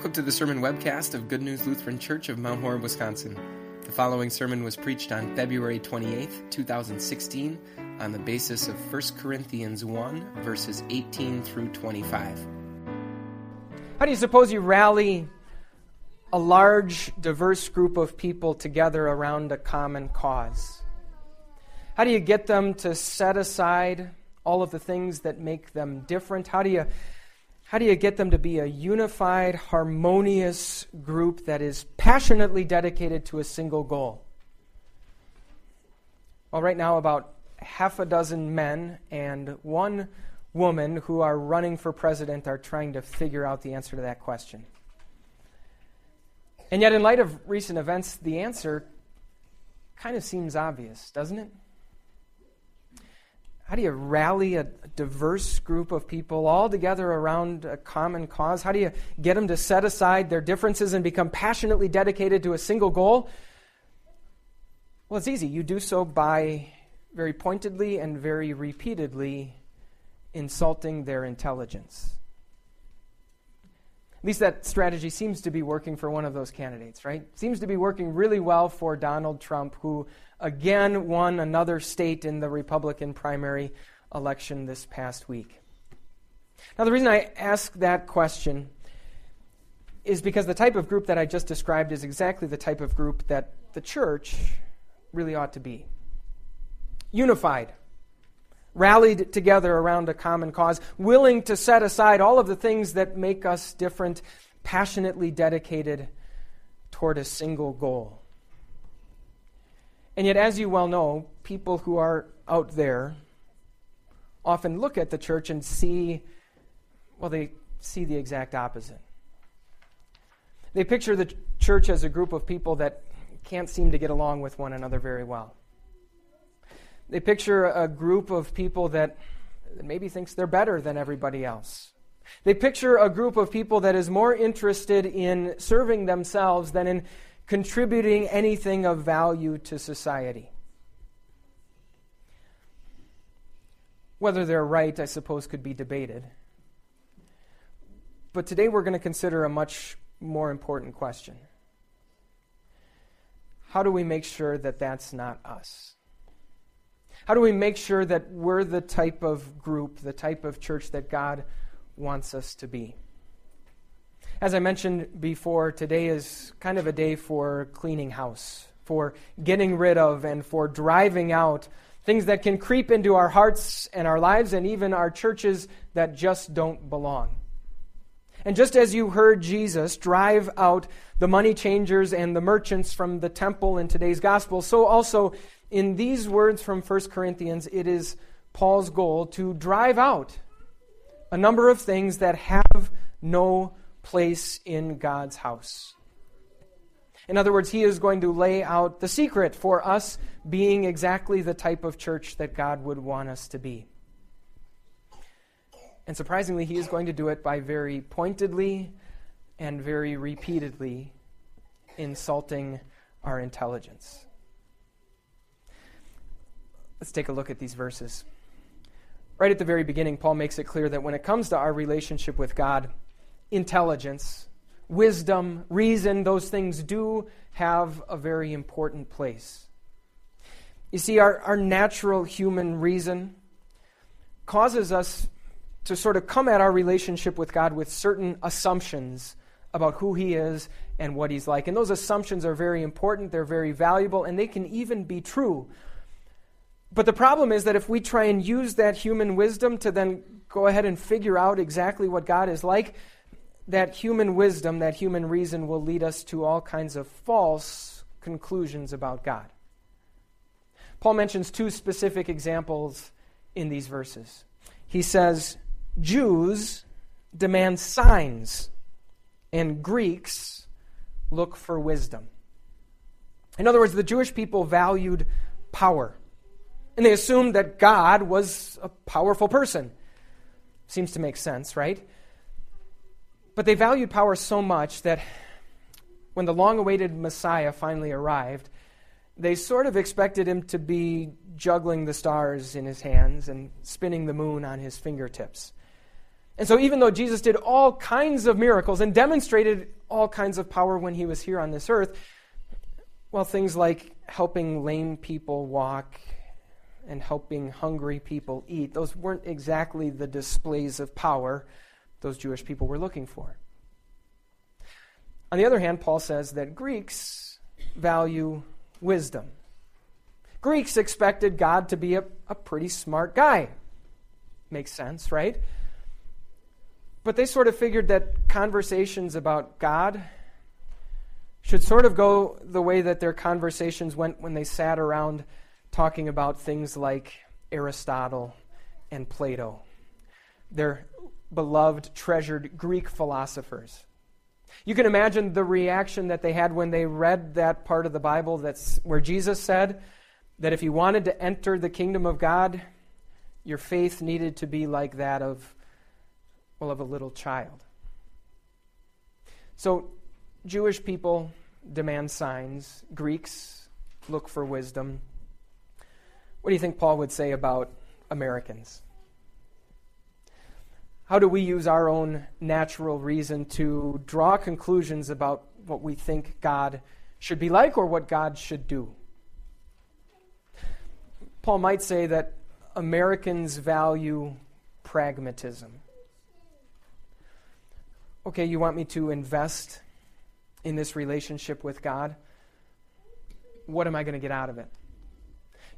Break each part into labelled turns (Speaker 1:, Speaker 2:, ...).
Speaker 1: Welcome to the sermon webcast of Good News Lutheran Church of Mount Horeb, Wisconsin. The following sermon was preached on February 28th, 2016, on the basis of 1 Corinthians 1, verses 18 through 25.
Speaker 2: How do you suppose you rally a large, diverse group of people together around a common cause? How do you get them to set aside all of the things that make them different? How do you how do you get them to be a unified, harmonious group that is passionately dedicated to a single goal? Well, right now, about half a dozen men and one woman who are running for president are trying to figure out the answer to that question. And yet, in light of recent events, the answer kind of seems obvious, doesn't it? How do you rally a diverse group of people all together around a common cause? How do you get them to set aside their differences and become passionately dedicated to a single goal? Well, it's easy. You do so by very pointedly and very repeatedly insulting their intelligence. At least that strategy seems to be working for one of those candidates, right? Seems to be working really well for Donald Trump, who again won another state in the Republican primary election this past week. Now, the reason I ask that question is because the type of group that I just described is exactly the type of group that the church really ought to be unified, rallied together around a common cause, willing to set aside all of the things that make us different, passionately dedicated toward a single goal. And yet, as you well know, people who are out there often look at the church and see, well, they see the exact opposite. They picture the church as a group of people that can't seem to get along with one another very well. They picture a group of people that maybe thinks they're better than everybody else. They picture a group of people that is more interested in serving themselves than in contributing anything of value to society. Whether they're right, I suppose, could be debated. But today we're going to consider a much more important question. How do we make sure that that's not us? How do we make sure that we're the type of group, the type of church that God wants us to be? As I mentioned before, today is kind of a day for cleaning house, for getting rid of and for driving out things that can creep into our hearts and our lives and even our churches that just don't belong. And just as you heard Jesus drive out the money changers and the merchants from the temple in today's gospel, so also in these words from 1 Corinthians, it is Paul's goal to drive out a number of things that have no place in God's house. In other words, he is going to lay out the secret for us being exactly the type of church that God would want us to be. And surprisingly, he is going to do it by very pointedly and very repeatedly insulting our intelligence. Let's take a look at these verses. Right at the very beginning, Paul makes it clear that when it comes to our relationship with God, intelligence, wisdom, reason, those things do have a very important place. You see, our, our natural human reason causes us to sort of come at our relationship with God with certain assumptions about who He is and what He's like. And those assumptions are very important, they're very valuable, and they can even be true. But the problem is that if we try and use that human wisdom to then go ahead and figure out exactly what God is like, that human wisdom, that human reason will lead us to all kinds of false conclusions about God. Paul mentions two specific examples in these verses. He says, Jews demand signs, and Greeks look for wisdom. In other words, the Jewish people valued power, and they assumed that God was a powerful person. Seems to make sense, right? But they valued power so much that when the long awaited Messiah finally arrived, they sort of expected him to be juggling the stars in his hands and spinning the moon on his fingertips. And so, even though Jesus did all kinds of miracles and demonstrated all kinds of power when he was here on this earth, well, things like helping lame people walk and helping hungry people eat, those weren't exactly the displays of power those Jewish people were looking for. On the other hand, Paul says that Greeks value wisdom. Greeks expected God to be a, a pretty smart guy. Makes sense, right? But they sort of figured that conversations about God should sort of go the way that their conversations went when they sat around talking about things like Aristotle and Plato, their beloved, treasured Greek philosophers. You can imagine the reaction that they had when they read that part of the Bible that's where Jesus said that if you wanted to enter the kingdom of God, your faith needed to be like that of well of a little child. So Jewish people demand signs, Greeks look for wisdom. What do you think Paul would say about Americans? How do we use our own natural reason to draw conclusions about what we think God should be like or what God should do? Paul might say that Americans value pragmatism. Okay, you want me to invest in this relationship with God? What am I going to get out of it?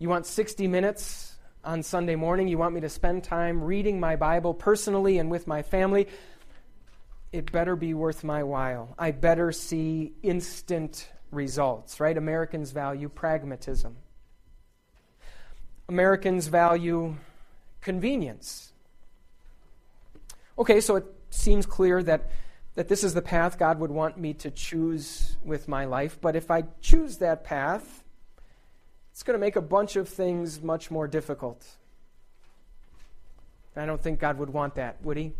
Speaker 2: You want 60 minutes on Sunday morning? You want me to spend time reading my Bible personally and with my family? It better be worth my while. I better see instant results, right? Americans value pragmatism. Americans value convenience. Okay, so it seems clear that, that this is the path God would want me to choose with my life, but if I choose that path, it's going to make a bunch of things much more difficult. I don't think God would want that, would He?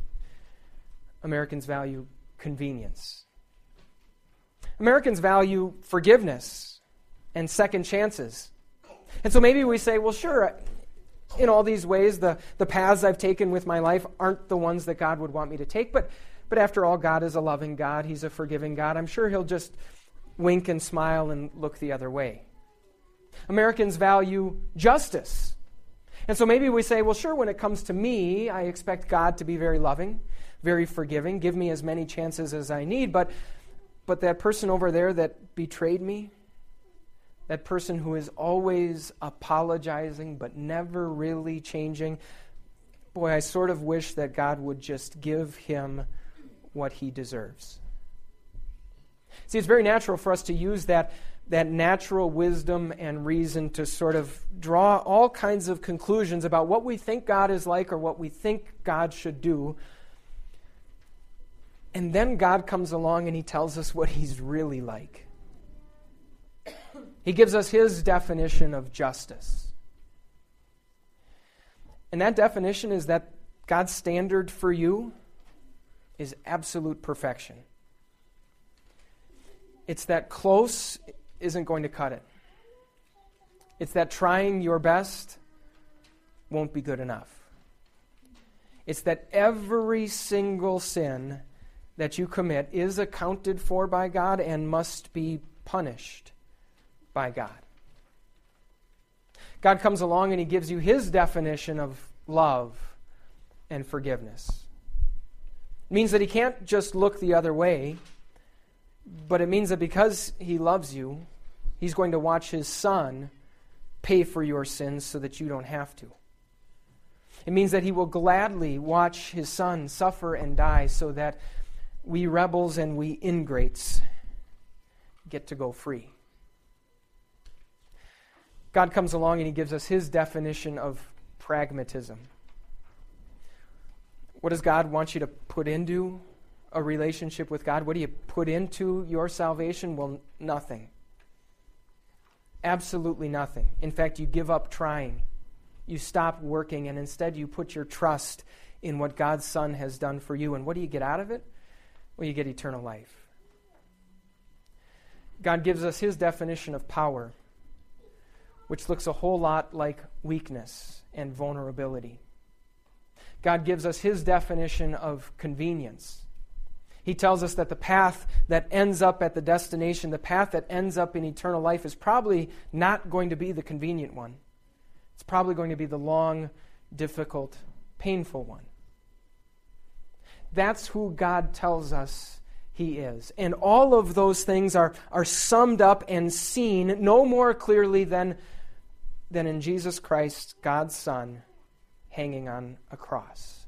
Speaker 2: Americans value convenience. Americans value forgiveness and second chances. And so maybe we say, well, sure, in all these ways, the, the paths I've taken with my life aren't the ones that God would want me to take. But, but after all, God is a loving God, He's a forgiving God. I'm sure He'll just wink and smile and look the other way. Americans value justice. And so maybe we say, well, sure, when it comes to me, I expect God to be very loving, very forgiving, give me as many chances as I need. But, but that person over there that betrayed me, that person who is always apologizing but never really changing, boy, I sort of wish that God would just give him what he deserves. See, it's very natural for us to use that, that natural wisdom and reason to sort of draw all kinds of conclusions about what we think God is like or what we think God should do. And then God comes along and he tells us what he's really like. He gives us his definition of justice. And that definition is that God's standard for you is absolute perfection. It's that close isn't going to cut it. It's that trying your best won't be good enough. It's that every single sin that you commit is accounted for by God and must be punished by God. God comes along and he gives you his definition of love and forgiveness. It means that he can't just look the other way, but it means that because he loves you, he's going to watch his son pay for your sins so that you don't have to. It means that he will gladly watch his son suffer and die so that we rebels and we ingrates get to go free. God comes along and he gives us his definition of pragmatism. What does God want you to put into a relationship with God? What do you put into your salvation? Well, nothing. Absolutely nothing. In fact, you give up trying. You stop working, and instead you put your trust in what God's Son has done for you. And what do you get out of it? Well, you get eternal life. God gives us his definition of power which looks a whole lot like weakness and vulnerability. God gives us his definition of convenience. He tells us that the path that ends up at the destination, the path that ends up in eternal life, is probably not going to be the convenient one. It's probably going to be the long, difficult, painful one. That's who God tells us He is. And all of those things are, are summed up and seen no more clearly than, than in Jesus Christ, God's Son, hanging on a cross.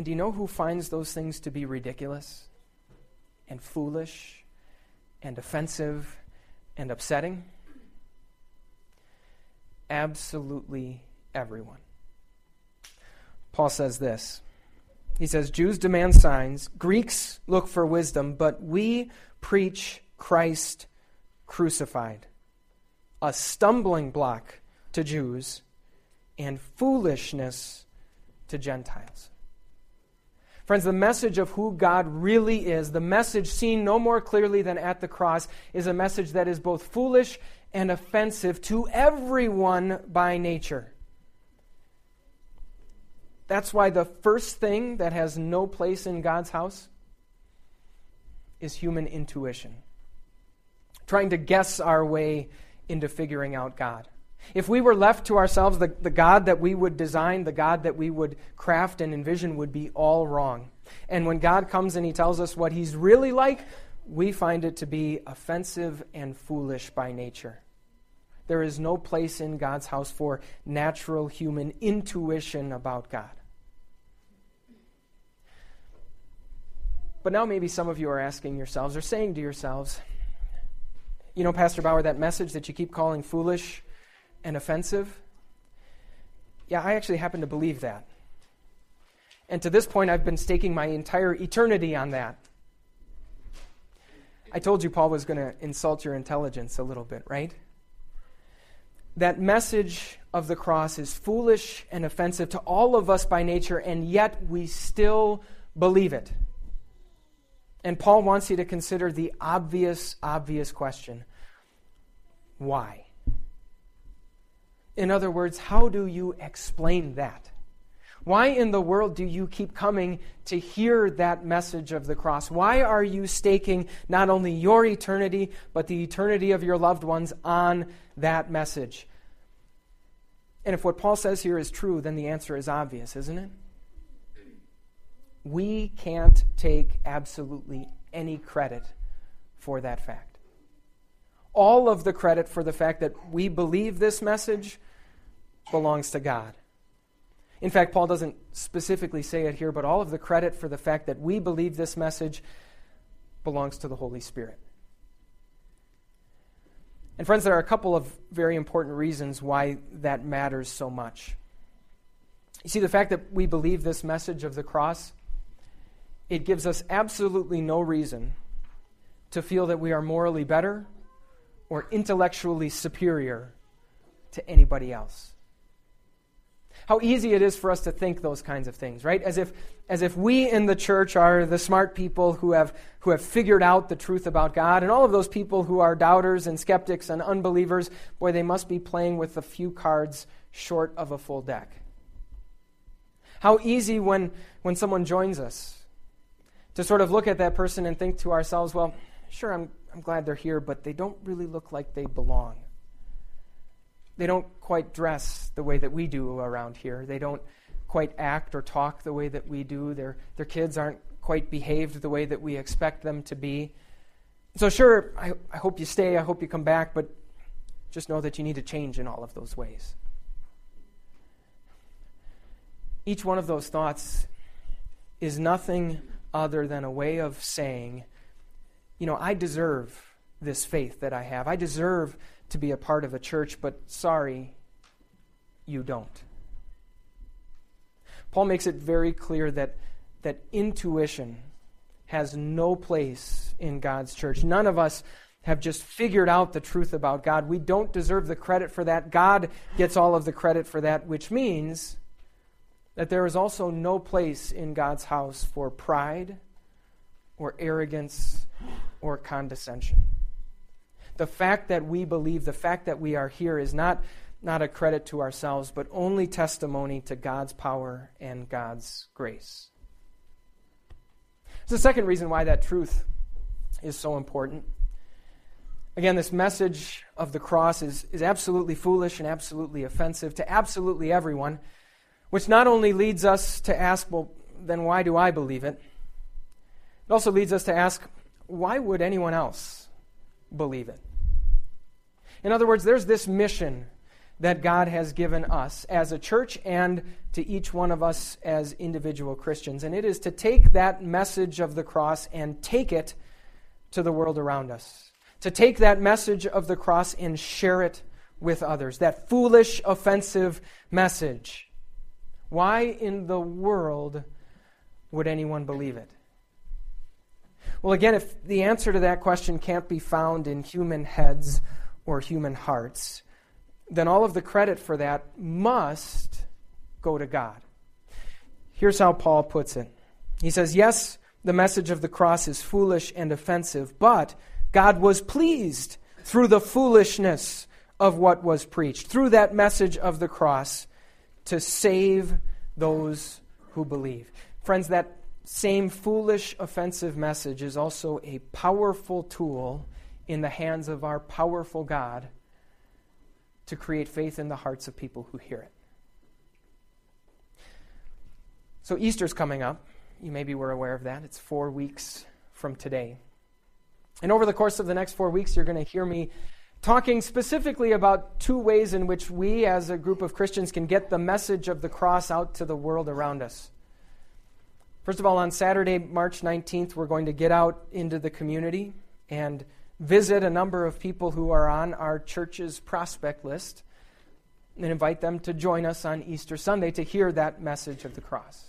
Speaker 2: And do you know who finds those things to be ridiculous and foolish and offensive and upsetting? Absolutely everyone. Paul says this. He says, Jews demand signs, Greeks look for wisdom, but we preach Christ crucified, a stumbling block to Jews and foolishness to Gentiles. Friends, the message of who God really is, the message seen no more clearly than at the cross, is a message that is both foolish and offensive to everyone by nature. That's why the first thing that has no place in God's house is human intuition. Trying to guess our way into figuring out God. If we were left to ourselves, the, the God that we would design, the God that we would craft and envision would be all wrong. And when God comes and He tells us what He's really like, we find it to be offensive and foolish by nature. There is no place in God's house for natural human intuition about God. But now maybe some of you are asking yourselves or saying to yourselves, you know, Pastor Bauer, that message that you keep calling foolish, and offensive? Yeah, I actually happen to believe that. And to this point, I've been staking my entire eternity on that. I told you Paul was going to insult your intelligence a little bit, right? That message of the cross is foolish and offensive to all of us by nature, and yet we still believe it. And Paul wants you to consider the obvious, obvious question why? In other words, how do you explain that? Why in the world do you keep coming to hear that message of the cross? Why are you staking not only your eternity, but the eternity of your loved ones on that message? And if what Paul says here is true, then the answer is obvious, isn't it? We can't take absolutely any credit for that fact all of the credit for the fact that we believe this message belongs to God. In fact, Paul doesn't specifically say it here, but all of the credit for the fact that we believe this message belongs to the Holy Spirit. And, friends, there are a couple of very important reasons why that matters so much. You see, the fact that we believe this message of the cross, it gives us absolutely no reason to feel that we are morally better or intellectually superior to anybody else. How easy it is for us to think those kinds of things, right? As if, as if we in the church are the smart people who have, who have figured out the truth about God, and all of those people who are doubters and skeptics and unbelievers, boy, they must be playing with a few cards short of a full deck. How easy when, when someone joins us to sort of look at that person and think to ourselves, well, sure, I'm I'm glad they're here, but they don't really look like they belong. They don't quite dress the way that we do around here. They don't quite act or talk the way that we do. Their, their kids aren't quite behaved the way that we expect them to be. So, sure, I, I hope you stay. I hope you come back, but just know that you need to change in all of those ways. Each one of those thoughts is nothing other than a way of saying you know, I deserve this faith that I have. I deserve to be a part of a church, but sorry, you don't. Paul makes it very clear that, that intuition has no place in God's church. None of us have just figured out the truth about God. We don't deserve the credit for that. God gets all of the credit for that, which means that there is also no place in God's house for pride or arrogance or condescension. The fact that we believe, the fact that we are here is not, not a credit to ourselves, but only testimony to God's power and God's grace. It's the second reason why that truth is so important. Again, this message of the cross is, is absolutely foolish and absolutely offensive to absolutely everyone, which not only leads us to ask, well, then why do I believe it? It also leads us to ask, why would anyone else believe it? In other words, there's this mission that God has given us as a church and to each one of us as individual Christians. And it is to take that message of the cross and take it to the world around us. To take that message of the cross and share it with others. That foolish, offensive message. Why in the world would anyone believe it? Well, again, if the answer to that question can't be found in human heads or human hearts, then all of the credit for that must go to God. Here's how Paul puts it He says, Yes, the message of the cross is foolish and offensive, but God was pleased through the foolishness of what was preached, through that message of the cross, to save those who believe. Friends, that same foolish, offensive message is also a powerful tool in the hands of our powerful God to create faith in the hearts of people who hear it. So, Easter's coming up. You maybe were aware of that. It's four weeks from today. And over the course of the next four weeks, you're going to hear me talking specifically about two ways in which we, as a group of Christians, can get the message of the cross out to the world around us. First of all, on Saturday, March 19th, we're going to get out into the community and visit a number of people who are on our church's prospect list and invite them to join us on Easter Sunday to hear that message of the cross.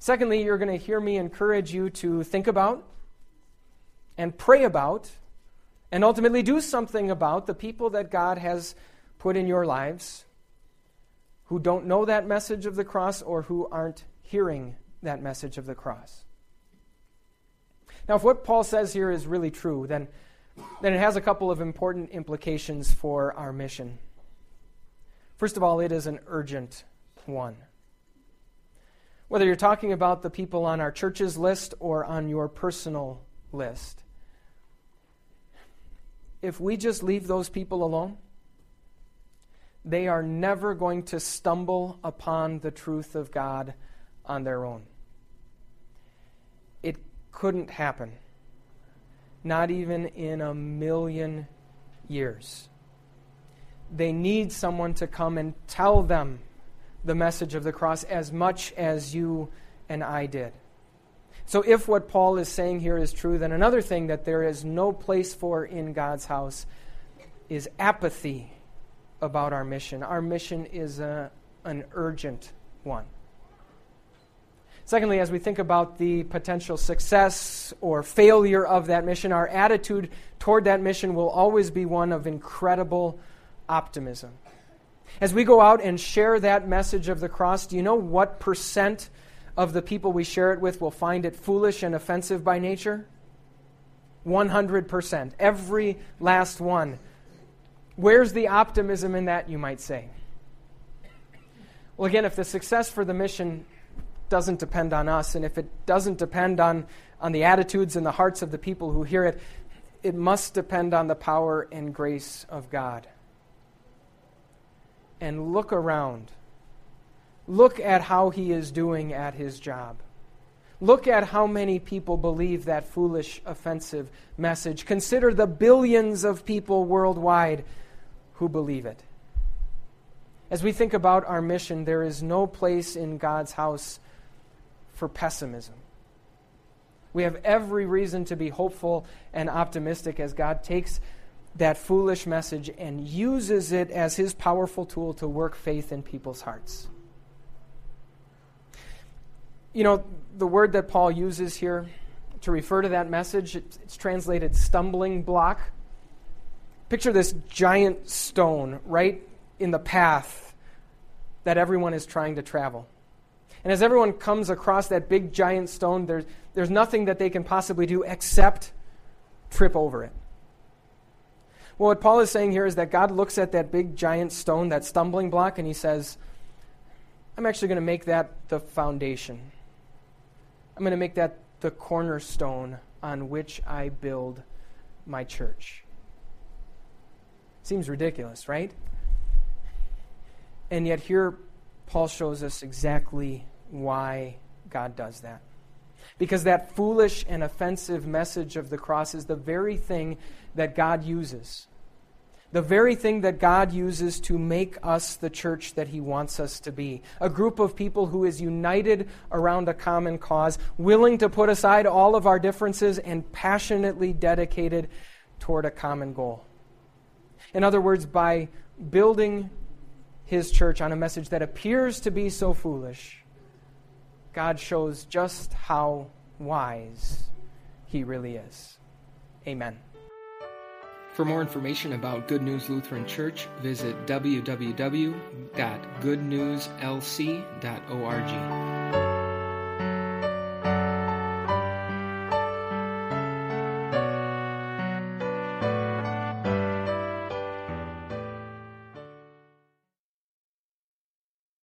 Speaker 2: Secondly, you're going to hear me encourage you to think about and pray about and ultimately do something about the people that God has put in your lives who don't know that message of the cross or who aren't hearing that message of the cross. Now, if what Paul says here is really true, then, then it has a couple of important implications for our mission. First of all, it is an urgent one. Whether you're talking about the people on our church's list or on your personal list, if we just leave those people alone, they are never going to stumble upon the truth of God on their own. It couldn't happen, not even in a million years. They need someone to come and tell them the message of the cross as much as you and I did. So, if what Paul is saying here is true, then another thing that there is no place for in God's house is apathy about our mission. Our mission is a, an urgent one. Secondly, as we think about the potential success or failure of that mission, our attitude toward that mission will always be one of incredible optimism. As we go out and share that message of the cross, do you know what percent of the people we share it with will find it foolish and offensive by nature? 100%. Every last one. Where's the optimism in that, you might say? Well, again, if the success for the mission doesn't depend on us, and if it doesn't depend on, on the attitudes and the hearts of the people who hear it, it must depend on the power and grace of God. And look around. Look at how he is doing at his job. Look at how many people believe that foolish, offensive message. Consider the billions of people worldwide who believe it. As we think about our mission, there is no place in God's house for pessimism. We have every reason to be hopeful and optimistic as God takes that foolish message and uses it as his powerful tool to work faith in people's hearts. You know, the word that Paul uses here to refer to that message, it's translated stumbling block. Picture this giant stone right in the path that everyone is trying to travel. And as everyone comes across that big giant stone, there's, there's nothing that they can possibly do except trip over it. Well, what Paul is saying here is that God looks at that big giant stone, that stumbling block, and he says, I'm actually going to make that the foundation. I'm going to make that the cornerstone on which I build my church. Seems ridiculous, right? And yet, here Paul shows us exactly why God does that. Because that foolish and offensive message of the cross is the very thing that God uses. The very thing that God uses to make us the church that He wants us to be. A group of people who is united around a common cause, willing to put aside all of our differences and passionately dedicated toward a common goal. In other words, by building His church on a message that appears to be so foolish, God shows just how wise He really is. Amen.
Speaker 1: For more information about Good News Lutheran Church, visit www.goodnewslc.org.